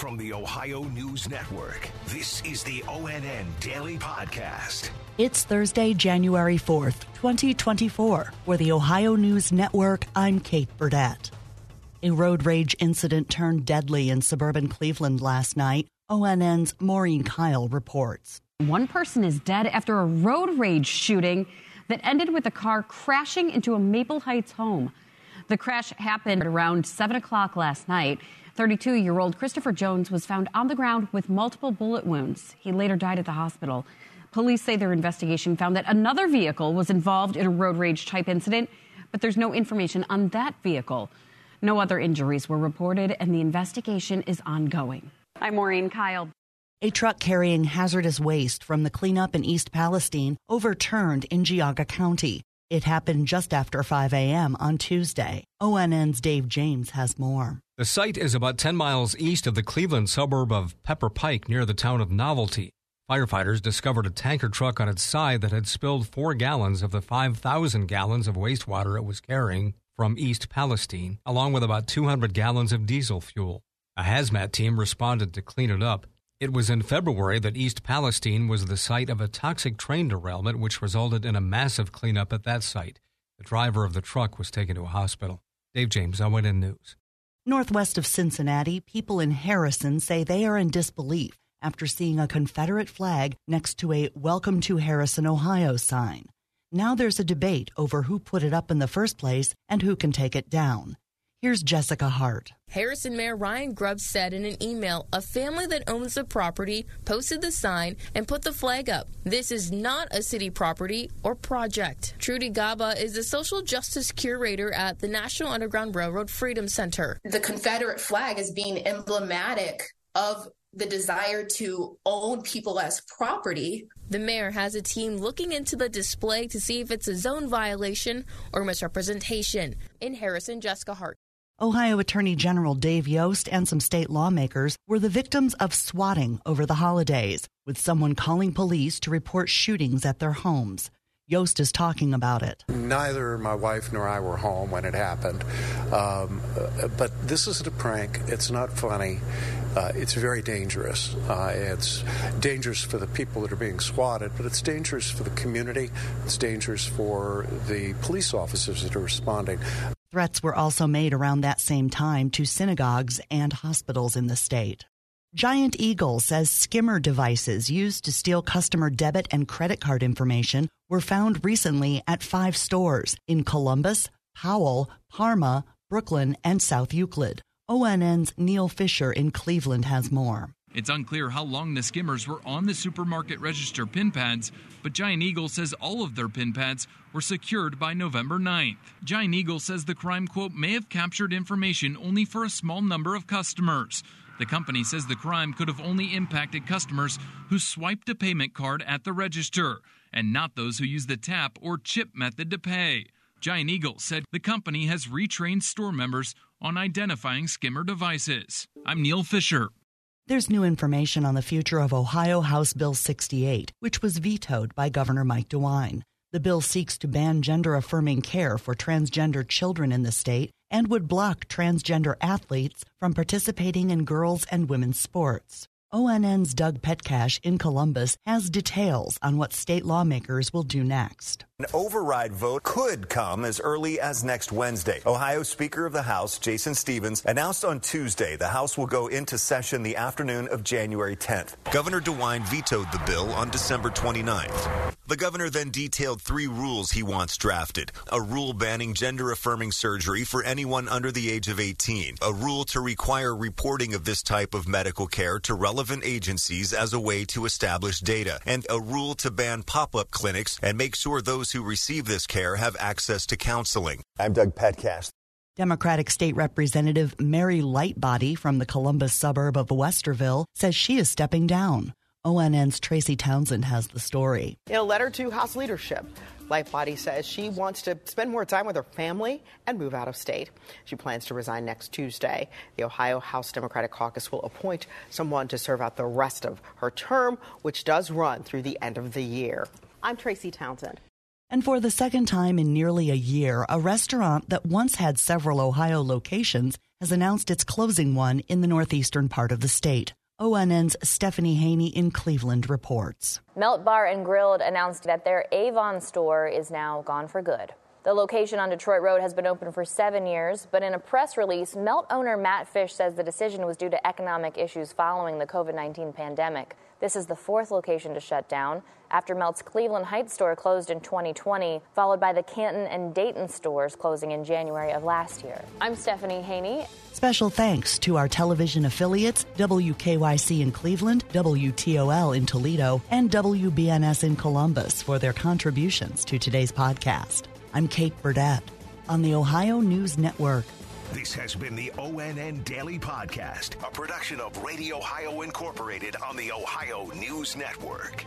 From the Ohio News Network, this is the ONN Daily Podcast. It's Thursday, January 4th, 2024. For the Ohio News Network, I'm Kate Burdett. A road rage incident turned deadly in suburban Cleveland last night. ONN's Maureen Kyle reports. One person is dead after a road rage shooting that ended with a car crashing into a Maple Heights home. The crash happened around 7 o'clock last night. 32 year old Christopher Jones was found on the ground with multiple bullet wounds. He later died at the hospital. Police say their investigation found that another vehicle was involved in a road rage type incident, but there's no information on that vehicle. No other injuries were reported, and the investigation is ongoing. I'm Maureen Kyle. A truck carrying hazardous waste from the cleanup in East Palestine overturned in Geauga County. It happened just after 5 a.m. on Tuesday. ONN's Dave James has more. The site is about 10 miles east of the Cleveland suburb of Pepper Pike near the town of Novelty. Firefighters discovered a tanker truck on its side that had spilled four gallons of the 5,000 gallons of wastewater it was carrying from East Palestine, along with about 200 gallons of diesel fuel. A hazmat team responded to clean it up. It was in February that East Palestine was the site of a toxic train derailment, which resulted in a massive cleanup at that site. The driver of the truck was taken to a hospital. Dave James, ONN News. Northwest of Cincinnati, people in Harrison say they are in disbelief after seeing a Confederate flag next to a Welcome to Harrison, Ohio sign. Now there's a debate over who put it up in the first place and who can take it down. Here's Jessica Hart. Harrison Mayor Ryan Grubbs said in an email a family that owns the property posted the sign and put the flag up. This is not a city property or project. Trudy Gaba is the social justice curator at the National Underground Railroad Freedom Center. The Confederate flag is being emblematic of the desire to own people as property. The mayor has a team looking into the display to see if it's a zone violation or misrepresentation. In Harrison, Jessica Hart. Ohio Attorney General Dave Yost and some state lawmakers were the victims of swatting over the holidays, with someone calling police to report shootings at their homes. Yost is talking about it. Neither my wife nor I were home when it happened. Um, but this isn't a prank. It's not funny. Uh, it's very dangerous. Uh, it's dangerous for the people that are being swatted, but it's dangerous for the community. It's dangerous for the police officers that are responding. Threats were also made around that same time to synagogues and hospitals in the state. Giant Eagle says skimmer devices used to steal customer debit and credit card information were found recently at five stores in Columbus, Powell, Parma, Brooklyn, and South Euclid. ONN's Neil Fisher in Cleveland has more. It's unclear how long the skimmers were on the supermarket register pin pads, but Giant Eagle says all of their pin pads were secured by November 9th. Giant Eagle says the crime quote may have captured information only for a small number of customers. The company says the crime could have only impacted customers who swiped a payment card at the register and not those who used the tap or chip method to pay. Giant Eagle said the company has retrained store members on identifying skimmer devices. I'm Neil Fisher. There's new information on the future of Ohio House Bill 68, which was vetoed by Governor Mike DeWine. The bill seeks to ban gender affirming care for transgender children in the state and would block transgender athletes from participating in girls and women's sports. ONN's Doug Petcash in Columbus has details on what state lawmakers will do next. An override vote could come as early as next Wednesday. Ohio Speaker of the House, Jason Stephens, announced on Tuesday the House will go into session the afternoon of January 10th. Governor DeWine vetoed the bill on December 29th. The governor then detailed three rules he wants drafted a rule banning gender affirming surgery for anyone under the age of 18, a rule to require reporting of this type of medical care to relevant agencies as a way to establish data, and a rule to ban pop up clinics and make sure those who receive this care have access to counseling. I'm Doug Petcash. Democratic State Representative Mary Lightbody from the Columbus suburb of Westerville says she is stepping down. ONN's Tracy Townsend has the story. In a letter to House leadership, Lightbody says she wants to spend more time with her family and move out of state. She plans to resign next Tuesday. The Ohio House Democratic Caucus will appoint someone to serve out the rest of her term, which does run through the end of the year. I'm Tracy Townsend. And for the second time in nearly a year, a restaurant that once had several Ohio locations has announced it's closing one in the northeastern part of the state. ONN's Stephanie Haney in Cleveland reports. Melt Bar and Grilled announced that their Avon store is now gone for good. The location on Detroit Road has been open for seven years, but in a press release, Melt owner Matt Fish says the decision was due to economic issues following the COVID 19 pandemic. This is the fourth location to shut down after Melt's Cleveland Heights store closed in 2020, followed by the Canton and Dayton stores closing in January of last year. I'm Stephanie Haney. Special thanks to our television affiliates WKYC in Cleveland, WTOL in Toledo, and WBNS in Columbus for their contributions to today's podcast. I'm Kate Burdett on the Ohio News Network. This has been the ONN Daily Podcast, a production of Radio Ohio Incorporated on the Ohio News Network.